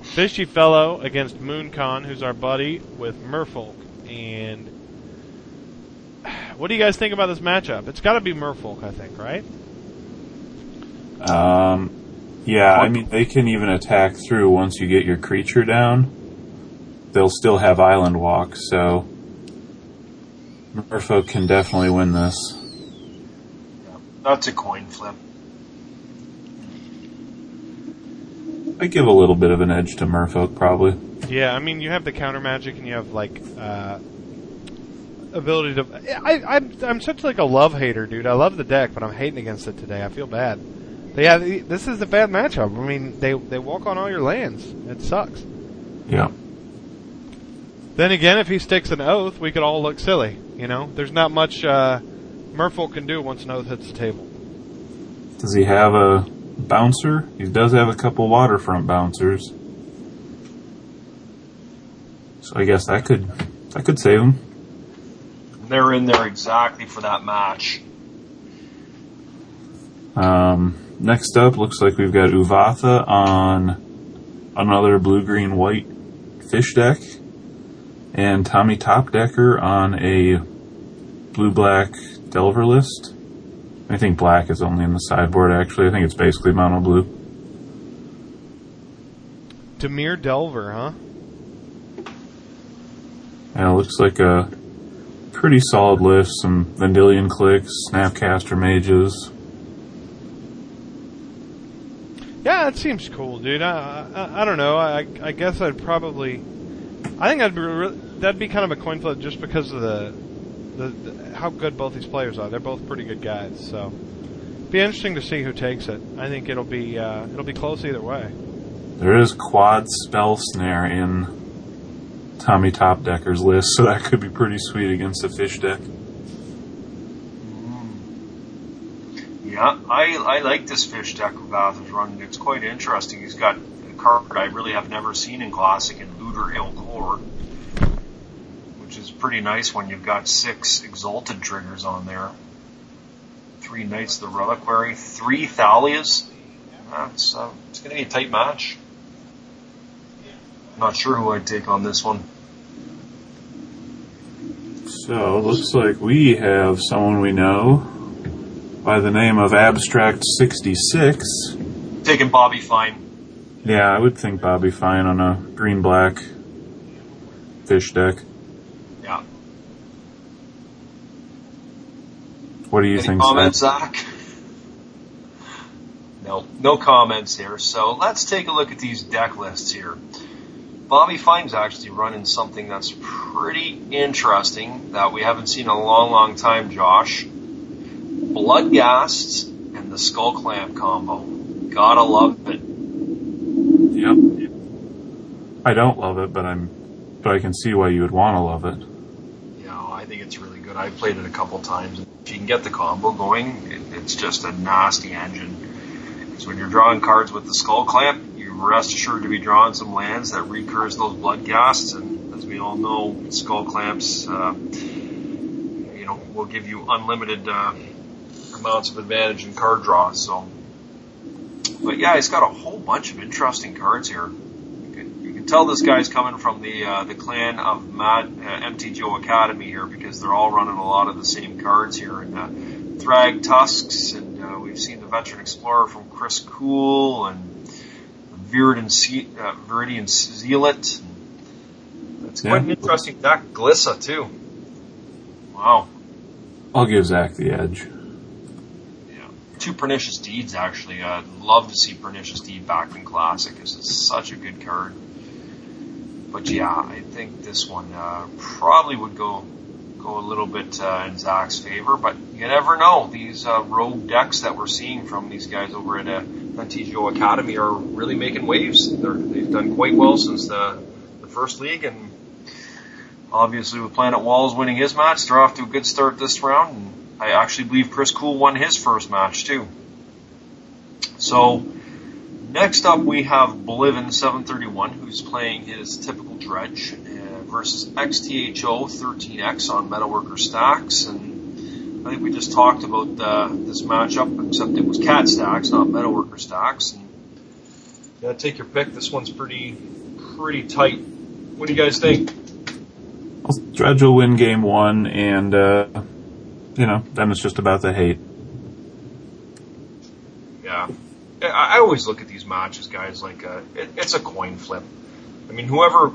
Fishy Fellow against Mooncon, who's our buddy, with Merfolk. And what do you guys think about this matchup? It's got to be Merfolk, I think, right? Um, yeah, I mean, they can even attack through once you get your creature down. They'll still have island walk, so Merfolk can definitely win this. That's a coin flip. I give a little bit of an edge to Merfolk, probably. Yeah, I mean, you have the counter magic, and you have like uh, ability to. I, I'm I'm such like a love hater, dude. I love the deck, but I'm hating against it today. I feel bad. But yeah, this is a bad matchup. I mean, they they walk on all your lands. It sucks. Yeah. Then again, if he sticks an oath, we could all look silly. You know, there's not much uh, Merfolk can do once an oath hits the table. Does he have a bouncer? He does have a couple waterfront bouncers. So I guess that could that could save him. They're in there exactly for that match. Um, next up, looks like we've got Uvatha on another blue green white fish deck, and Tommy Topdecker on a blue black Delver list. I think black is only in the sideboard. Actually, I think it's basically mono blue. Dimir Delver, huh? Yeah, it looks like a pretty solid list. Some Vendilion Cliques, Snapcaster mages. Yeah, it seems cool, dude. I I, I don't know. I I guess I'd probably. I think I'd be that'd be kind of a coin flip just because of the, the, the how good both these players are. They're both pretty good guys, so it'd be interesting to see who takes it. I think it'll be uh, it'll be close either way. There is quad spell snare in Tommy Topdecker's list, so that could be pretty sweet against a fish deck. I, I like this fish deck Vath is running. It's quite interesting. He's got a card I really have never seen in Classic in Looter il-Kor, which is pretty nice when you've got six Exalted triggers on there. Three Knights of the Reliquary, three Thalias. That's, uh, it's going to be a tight match. Not sure who I'd take on this one. So, looks like we have someone we know by the name of Abstract 66. Taking Bobby Fine. Yeah, I would think Bobby Fine on a green black fish deck. Yeah. What do you Any think, comments, Zach? Zach? No, no comments here. So let's take a look at these deck lists here. Bobby Fine's actually running something that's pretty interesting that we haven't seen in a long, long time, Josh. Bloodghasts and the Skullclamp combo. Gotta love it. Yep. I don't love it, but I'm, but I can see why you would want to love it. Know, I think it's really good. I've played it a couple times. If you can get the combo going, it, it's just a nasty engine. Because when you're drawing cards with the Skullclamp, you rest assured to be drawing some lands that recurs those Bloodghasts. And as we all know, Skullclamps, uh, you know, will give you unlimited uh, amounts of advantage in card draw. So, but yeah, he's got a whole bunch of interesting cards here. You can, you can tell this guy's coming from the uh, the clan of Matt uh, Academy here because they're all running a lot of the same cards here. And uh, Thragtusks, and uh, we've seen the Veteran Explorer from Chris Cool, and Viridian, Se- uh, Viridian Zealot. It's quite an interesting deck. Glissa too. Wow. I'll give Zach the edge. Two Pernicious Deeds, actually. I'd love to see Pernicious Deed back in Classic. This is such a good card. But yeah, I think this one uh, probably would go go go a little bit uh, in Zach's favor, but you never know. These uh, rogue decks that we're seeing from these guys over at uh, TGO Academy are really making waves. They're, they've done quite well since the, the first league, and obviously with Planet Walls winning his match, they're off to a good start this round. And I actually believe Chris Cool won his first match too. So next up we have Bliven 731, who's playing his typical dredge uh, versus XTHO 13X on Metalworker stacks, and I think we just talked about uh, this matchup, except it was cat stacks, not Metalworker stacks. And yeah, take your pick. This one's pretty pretty tight. What do you guys think? Dredge will win game one, and uh, you know, then it's just about the hate. Yeah, I always look at these matches, guys, like uh it, it's a coin flip. I mean, whoever,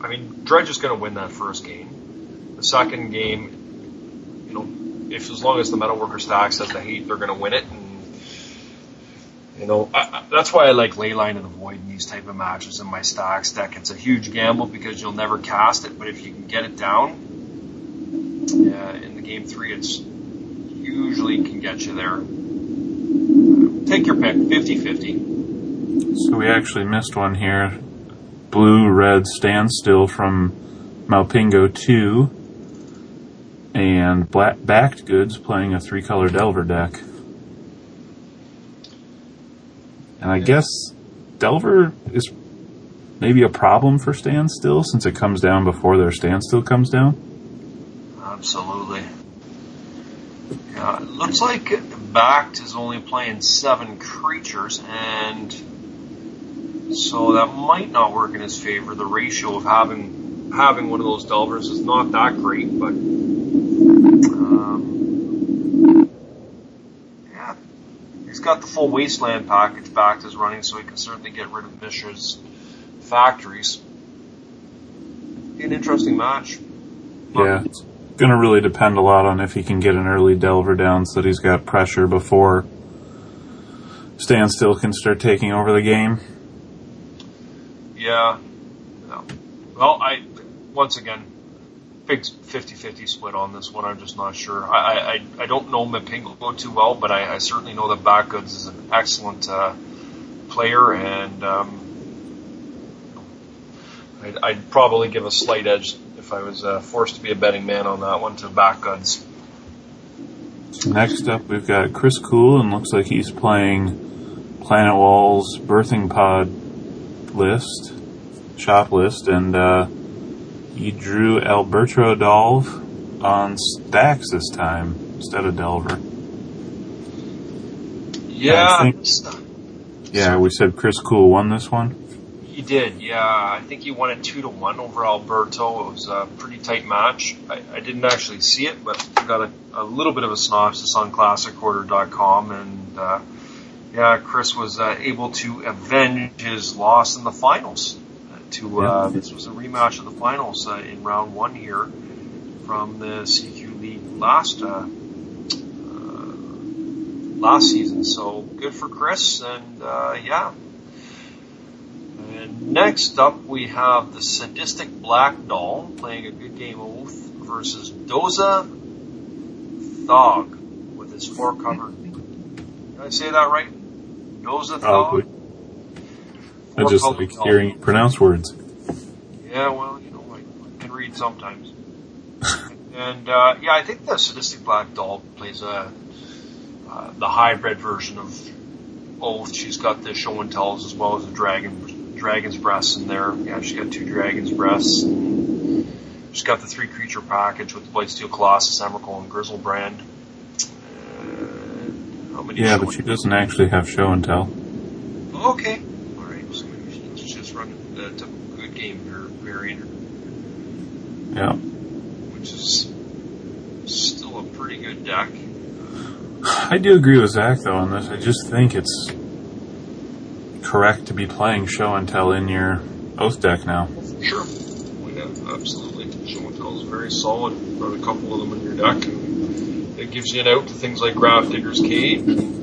I mean, Dredge is going to win that first game. The second game, you know, if as long as the Metalworker stacks has the hate, they're going to win it. And you know, I, I, that's why I like Leyline of the Void in these type of matches in my stacks deck. It's a huge gamble because you'll never cast it, but if you can get it down, yeah, in the game three, it's usually can get you there. Take your pick, 50-50. So we actually missed one here. Blue Red Standstill from Malpingo 2. And Black Backed Goods playing a three color Delver deck. And I guess Delver is maybe a problem for Standstill since it comes down before their Standstill comes down. Absolutely. Yeah, it looks like Backed is only playing seven creatures, and so that might not work in his favor. The ratio of having having one of those Delvers is not that great, but um, yeah, he's got the full Wasteland package Backed is running, so he can certainly get rid of Mishra's factories. Be an interesting match. Yeah, it's going to really depend a lot on if he can get an early Delver down so that he's got pressure before Standstill can start taking over the game. Yeah. No. Well, I once again big 50-50 split on this one. I'm just not sure. I I, I don't know Mapingo too well, but I, I certainly know that Backgoods is an excellent uh, player, and um, I'd, I'd probably give a slight edge if I was uh, forced to be a betting man on that one to Backgoods. Next up, we've got Chris Cool, and looks like he's playing Planet Wall's birthing pod list, shop list, and uh, he drew Alberto Adolf on stacks this time instead of Delver. Yeah, I Yeah, we said Chris Cool won this one. He did. Yeah, I think he won it two to one over Alberto. It was a pretty tight match. I, I didn't actually see it, but got a, a little bit of a synopsis on ClassicOrder.com, and uh, yeah, Chris was uh, able to avenge his loss in the finals. uh, To uh, this was a rematch of the finals uh, in round one here from the CQ League last uh, uh, last season. So good for Chris, and uh, yeah. And next up, we have the sadistic black doll playing a good game of Oath versus Doza Thog with his four covered. Did I say that right? Doza. Thog. I just like hearing you pronounce words. Yeah, well, you know, I, I can read sometimes. and uh, yeah, I think the sadistic black doll plays a uh, the hybrid version of Oath. She's got the show and tells as well as the dragon dragon's breasts in there. Yeah, she's got two dragon's breasts. And she's got the three creature package with the Blightsteel Colossus, Emrakul, and Griselbrand. Uh, how many? Yeah, but she doesn't actually have show and tell. Okay. All right. So maybe she's just running the typical good game var- variant Yeah. which is still a pretty good deck. I do agree with Zach though on this. I just think it's correct to be playing show and tell in your oath deck now. Sure. Yeah, absolutely. Show and tell is very solid. Run a couple of them in your deck, and it gives you an out to things like Grafdigger's Cage.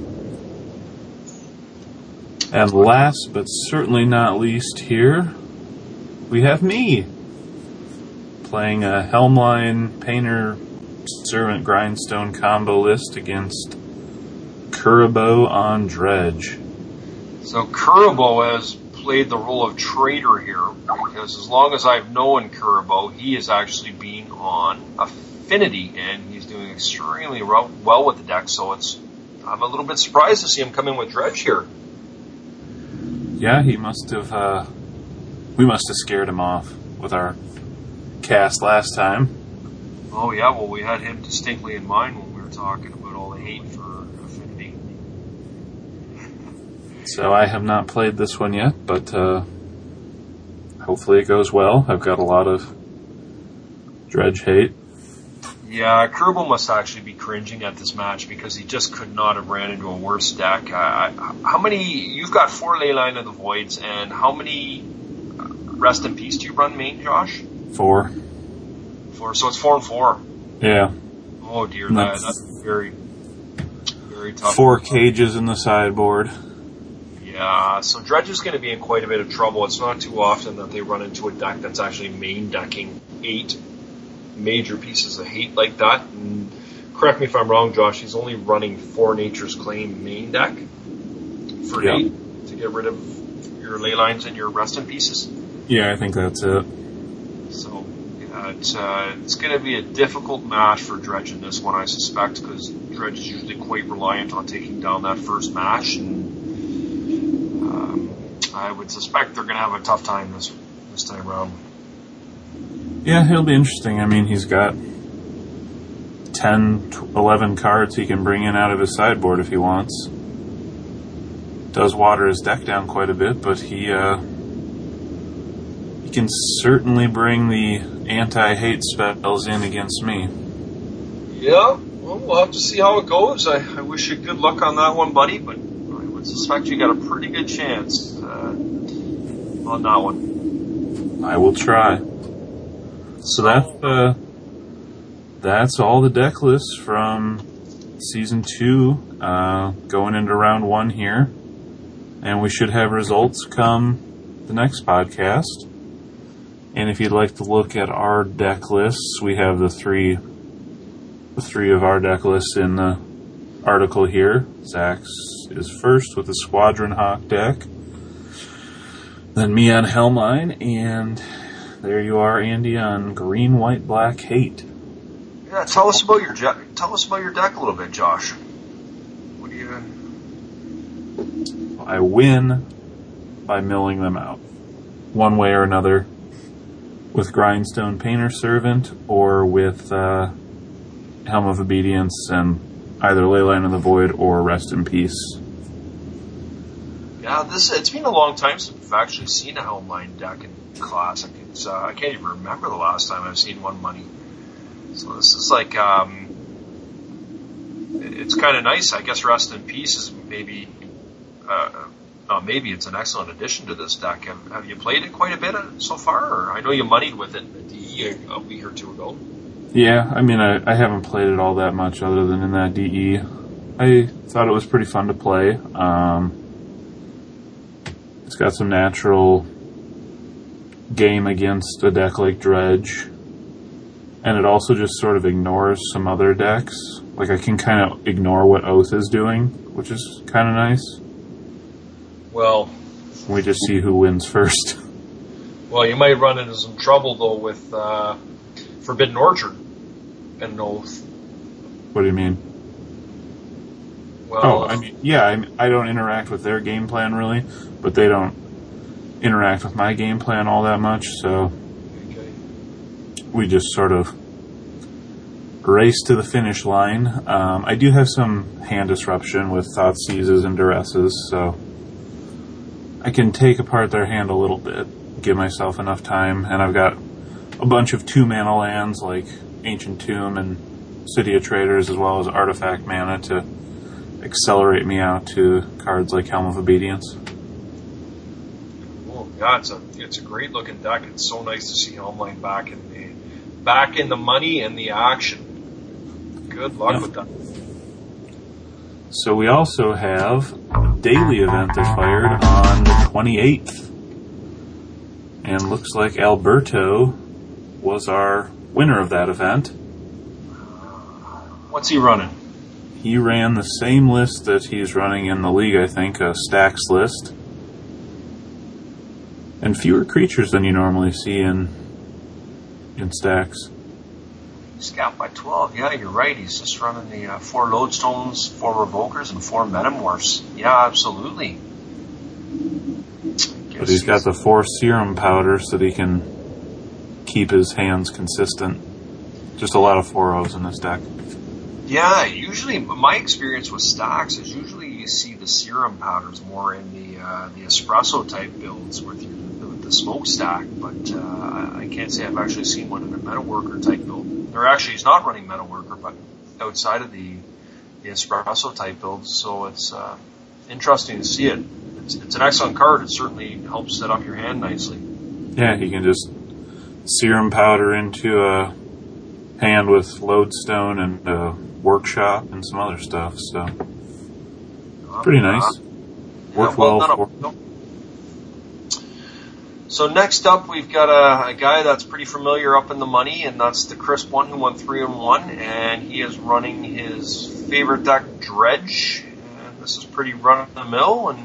And last but certainly not least here, we have me playing a Helmline Painter Servant Grindstone combo list against Kuriboh on Dredge. So Kuriboh has played the role of traitor here because as long as I've known Kuriboh, he has actually been on Affinity and he's doing extremely well, well with the deck. So it's I'm a little bit surprised to see him come in with Dredge here. Yeah, he must have. Uh, we must have scared him off with our cast last time. Oh yeah, well we had him distinctly in mind when we were talking about all the hate for Affinity. So I have not played this one yet, but uh, hopefully it goes well. I've got a lot of dredge hate. Yeah, Kerbal must actually be cringing at this match because he just could not have ran into a worse deck. I, I, how many? You've got four Leyline of the Voids, and how many uh, Rest in Peace do you run main, Josh? Four. Four. So it's four and four. Yeah. Oh dear, that, That's- that's very, very tough. Four cages in the sideboard. Yeah, so Dredge is going to be in quite a bit of trouble. It's not too often that they run into a deck that's actually main decking eight major pieces of hate like that. And correct me if I'm wrong, Josh. He's only running four Nature's Claim main deck for Yeah. eight to get rid of your Leylines and your rest in pieces. Yeah, I think that's it. So yeah, it's uh, it's going to be a difficult match for Dredge in this one, I suspect, because Dredge is usually quite reliant on taking down that first match, and um, I would suspect they're going to have a tough time this this time around. Yeah, he'll be interesting. I mean, he's got 10, 11 cards he can bring in out of his sideboard if he wants. Does water his deck down quite a bit, but he, uh, he can certainly bring the anti-hate spells in against me. Yeah, well, we'll have to see how it goes. I, I wish you good luck on that one, buddy, but I would suspect you got a pretty good chance uh, on that one. I will try. So that, uh, that's all the deck lists from season two, uh, going into round one here. And we should have results come the next podcast. And if you'd like to look at our deck lists, we have the three, the three of our deck lists in the article here. Zach's is first with the Squadron Hawk deck. Then me on Helmline, and there you are, Andy, on Green, White, Black Hate. Yeah, tell us about your je- tell us about your deck a little bit, Josh. What do you? I win by milling them out, one way or another, with Grindstone Painter Servant or with uh, Helm of Obedience and either Leyline of the Void or Rest in Peace. Yeah, this it's been a long time since we've actually seen a Helmline deck in Classic. It's uh, I can't even remember the last time I've seen one money. So this is like um, it's kind of nice. I guess Rest in Peace is maybe. Uh, uh, maybe it's an excellent addition to this deck. Have, have you played it quite a bit uh, so far? Or I know you moneyed with it a week or two ago. Yeah, I mean, I, I haven't played it all that much other than in that DE. I thought it was pretty fun to play. Um, it's got some natural game against a deck like Dredge. And it also just sort of ignores some other decks. Like, I can kind of ignore what Oath is doing, which is kind of nice. Well, We just see who wins first. well, you might run into some trouble though with uh, Forbidden Orchard and Oath. what do you mean? Well, Oh, I mean, yeah, I, I don't interact with their game plan really, but they don't interact with my game plan all that much, so okay. we just sort of race to the finish line. Um, I do have some hand disruption with Thoughtseizes and duresses, so I can take apart their hand a little bit, give myself enough time, and I've got a bunch of two mana lands like Ancient Tomb and City of Traitors, as well as artifact mana to accelerate me out to cards like Helm of Obedience. Well, yeah, it's a it's a great looking deck. It's so nice to see Helmline back in the back in the money and the action. Good luck Yeah. with that. So we also have daily event that fired on the 28th. And looks like Alberto was our winner of that event. What's he running? He ran the same list that he's running in the league, I think, a stacks list. And fewer creatures than you normally see in in stacks. He's got by 12. Yeah, you're right. He's just running the uh, four lodestones, four revokers, and four metamorphs. Yeah, absolutely. But he's got the four serum powders so that he can keep his hands consistent. Just a lot of four O's in this deck. Yeah, usually my experience with stacks is usually you see the serum powders more in the uh, the espresso type builds with your with the smokestack, but uh, I can't say I've actually seen one in a metalworker type build. Or actually, he's not running metalworker, but outside of the the espresso type builds. So it's uh, interesting to see it. It's, it's an excellent card. It certainly helps set up your hand nicely. Yeah, he can just serum powder into a hand with lodestone and uh, workshop and some other stuff. So pretty nice. Worked Yeah, well well. So next up, we've got a, a guy that's pretty familiar up in the money, and that's the crisp one who won three and one, and he is running his favorite deck, Dredge. And this is pretty run of the mill, and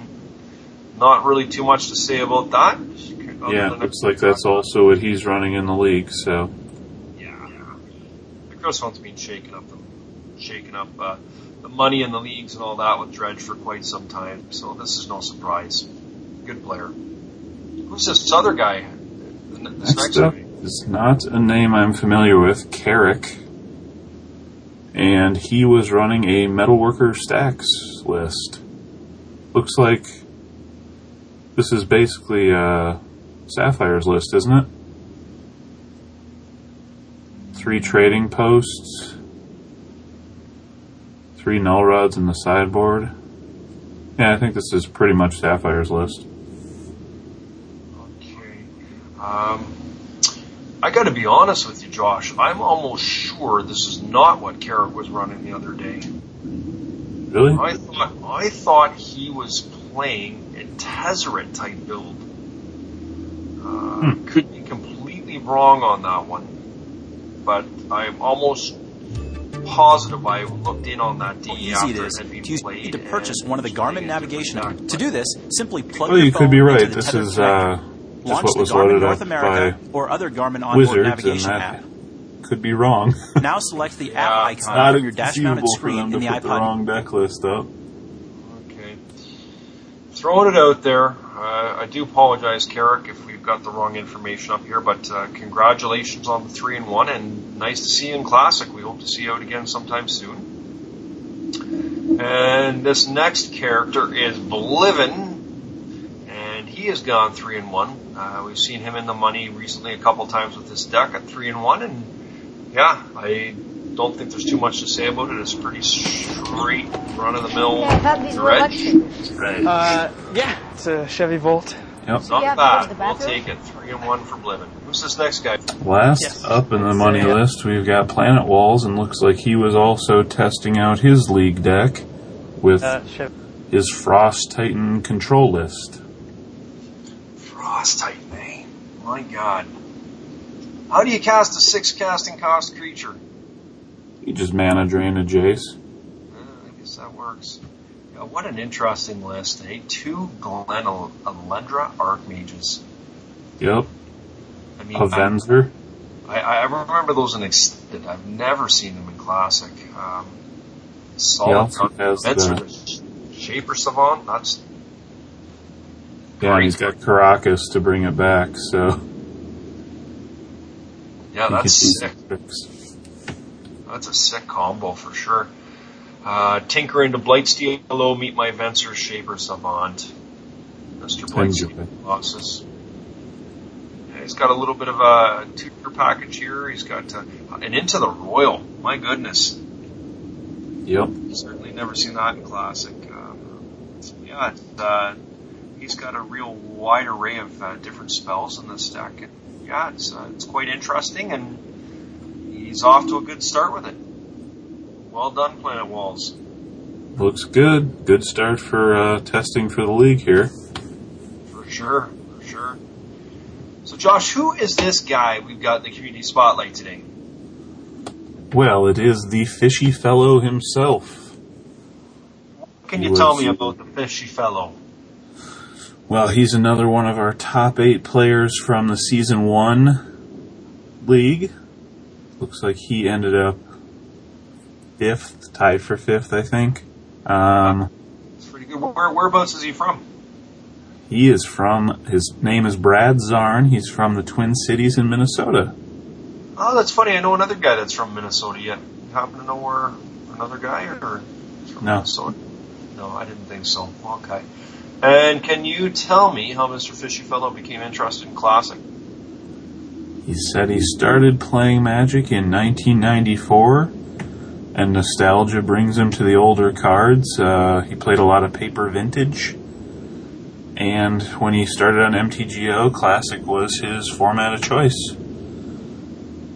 not really too much to say about that. Yeah, looks like that's also what he's running in the league. So Yeah, the crisp one's been shaking up the shaking up uh, the money in the leagues and all that with Dredge for quite some time. So this is no surprise. Good player. Who's this other guy? This next next is not a name I'm familiar with. Carrick, and he was running a metalworker stacks list. Looks like this is basically a Sapphire's list, isn't it? Three trading posts, three null rods in the sideboard. Yeah, I think this is pretty much Sapphire's list. Okay. Um, I got to be honest with you, Josh. I'm almost sure this is not what Carrick was running the other day. Really? I thought I thought he was playing a Tezzeret type build. Uh, Could be completely wrong on that one, but I'm almost positive I looked in on that DE How easy after it is had been to use played to purchase one of the Garmin navigation with apps. To do this, simply plug Well, your you could phone be into right. the This tethered is uh, just Launch what the was Garmin loaded North up America by or other Garmin onboard Wizards, navigation app. could be wrong. Now select the Yeah, app it's icon Not on your dash-mounted inconceivable for them screen in the put the iPod. wrong deck list up. Okay. Throwing it out there. Uh, I do apologize, Carrick, if we've got the wrong information up here, but uh, congratulations on the three and one, and nice to see you in Classic. We hope to see you out again sometime soon. And this next character is Bliven, and he has gone three and one. Uh, we've seen him in the money recently a couple times with this deck at three and one, and yeah, I don't think there's too much to say about it. It's pretty straight, run of the mill Yeah, I've had these dredge. Uh, yeah, it's a Chevy Volt. Yep. Not Yeah, bad. the We'll take it. Three and one for Bliven. Who's this next guy? Last Yes. up in the It's, money list, we've got Planet Walls, and looks like he was also testing out his league deck with Uh, his Frost Titan control list. Frost Titan, eh? My God. How do you cast a six casting cost creature? You just mana drain a Jace. Uh, I guess that works. Yeah, what an interesting list, eh? Two Glen Al- Elendra Archmages. Yep. I mean, A Venser. I, I, remember those in Extended. I've never seen them in Classic. Um, solid. has Venser, the, the Shaper Savant. That's yeah, he's got Karakas to bring it back, so yeah, that's sick. That's a sick combo for sure. Uh, Tinker into Blightsteel. Hello, meet my Venser Shaper Savant. Mr. Blightsteel bosses. Yeah, he's got a little bit of a tutor package here. He's got uh, an Into the Roil. My goodness. Yep. Certainly never seen that in Classic. Um, yeah, it's, uh, he's got a real wide array of uh, different spells in this deck. And yeah, it's, uh, it's quite interesting, and he's off to a good start with it. Well done, Planet Walls. Looks good. Good start for uh, testing for the league here. For sure, for sure. So, Josh, who is this guy we've got in the community spotlight today? Well, it is the fishy fellow himself. What can you tell me about the fishy fellow? Well, he's another one of our top eight players from the season one league. Looks like he ended up fifth, tied for fifth, I think. Um, It's pretty good. Where, whereabouts is he from? he is from, his name is Brad Zarn. He's from the Twin Cities in Minnesota. Oh, that's funny. I know another guy that's from Minnesota. Yet, you happen to know where another guy or from No. Minnesota? No, I didn't think so. Okay. And can you tell me how Mr. Fishy Fellow became interested in classic? He said he started playing Magic in 1994, and nostalgia brings him to the older cards. Uh, he played a lot of paper vintage, and when he started on MTGO, Classic was his format of choice.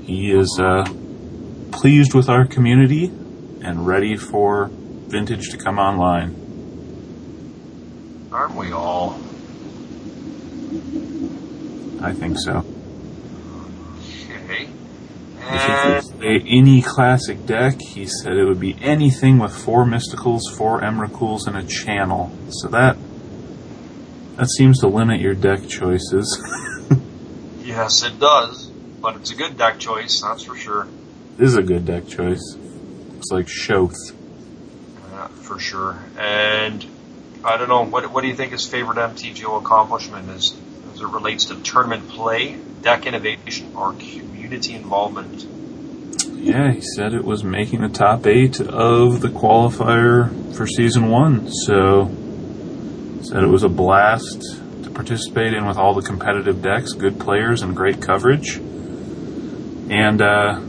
He is uh, pleased with our community and ready for Vintage to come online. Aren't we all? I think so. If he could say any classic deck, he said it would be anything with four Mysticals, four Emrakuls, and a Channel. So that that seems to limit your deck choices. yes, it does. But it's a good deck choice, that's for sure. this is a good deck choice. Looks like Shoth. Yeah, for sure. And I don't know, what, what do you think his favorite MTGO accomplishment is as it relates to tournament play, deck innovation, or community involvement? Yeah, he said it was making the top eight of the qualifier for season one. So said it was a blast to participate in with all the competitive decks, good players, and great coverage. And uh,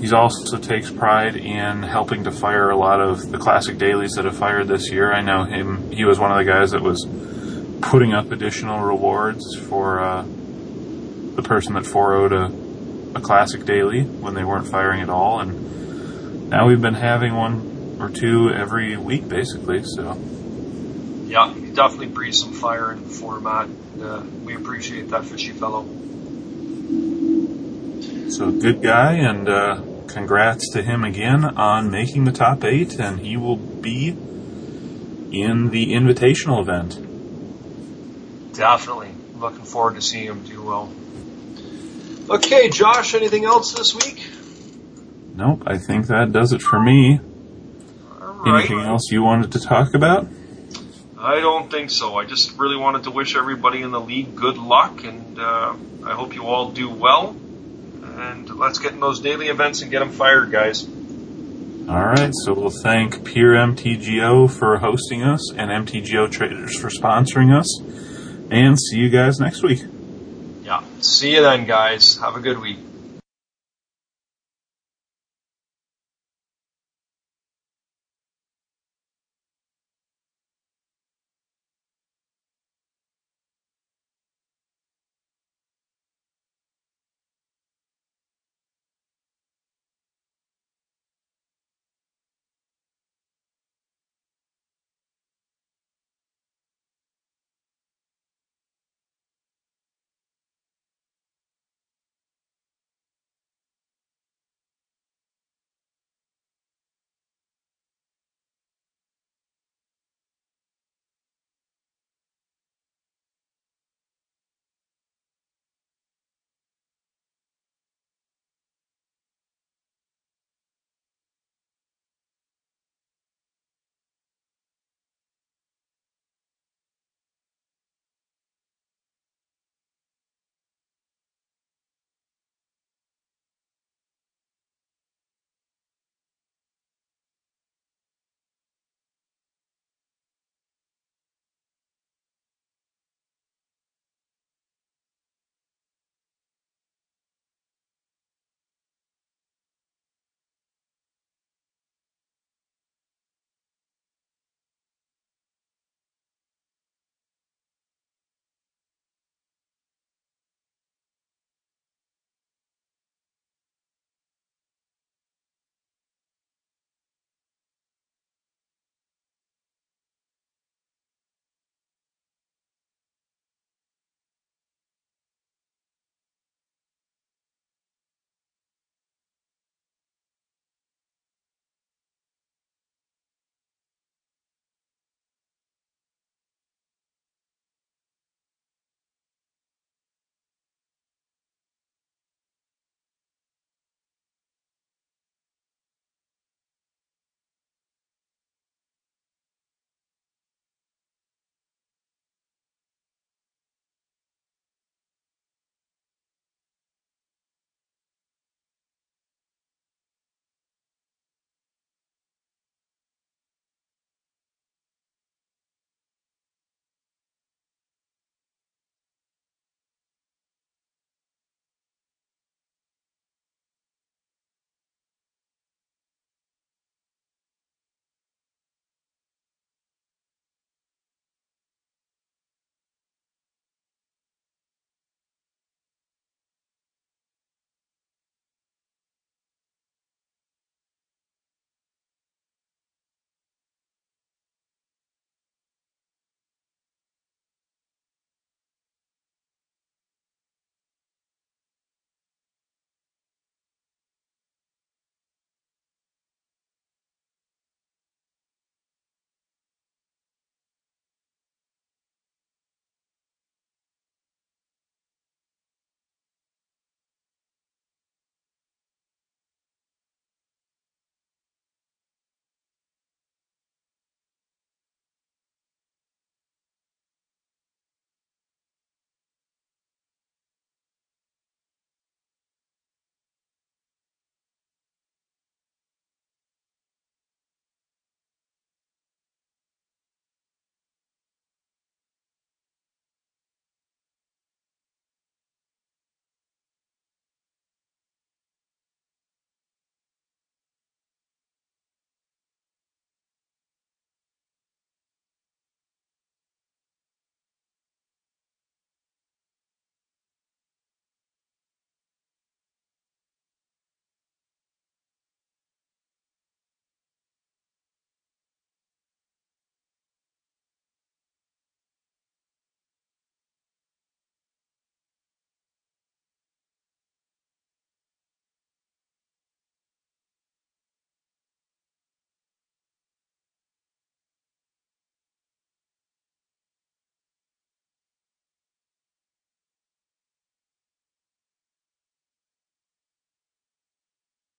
he also takes pride in helping to fire a lot of the classic dailies that have fired this year. I know him; he was one of the guys that was putting up additional rewards for uh, the person that 4 a, a classic daily when they weren't firing at all, and now we've been having one or two every week, basically. So Yeah, he definitely breathes some fire in the format. Uh, we appreciate that fishy fellow. So good guy, and uh, congrats to him again on making the top eight, and he will be in the invitational event. Definitely. Looking forward to seeing him do well. Okay, Josh, anything else this week? Nope, I think that does it for me. Right. Anything else you wanted to talk about? I don't think so. I just really wanted to wish everybody in the league good luck, and uh, I hope you all do well. And let's get in those daily events and get them fired, guys. All right, so we'll thank Pure MTGO for hosting us and MTGO Traders for sponsoring us, and see you guys next week. Yeah. See you then, guys. Have a good week.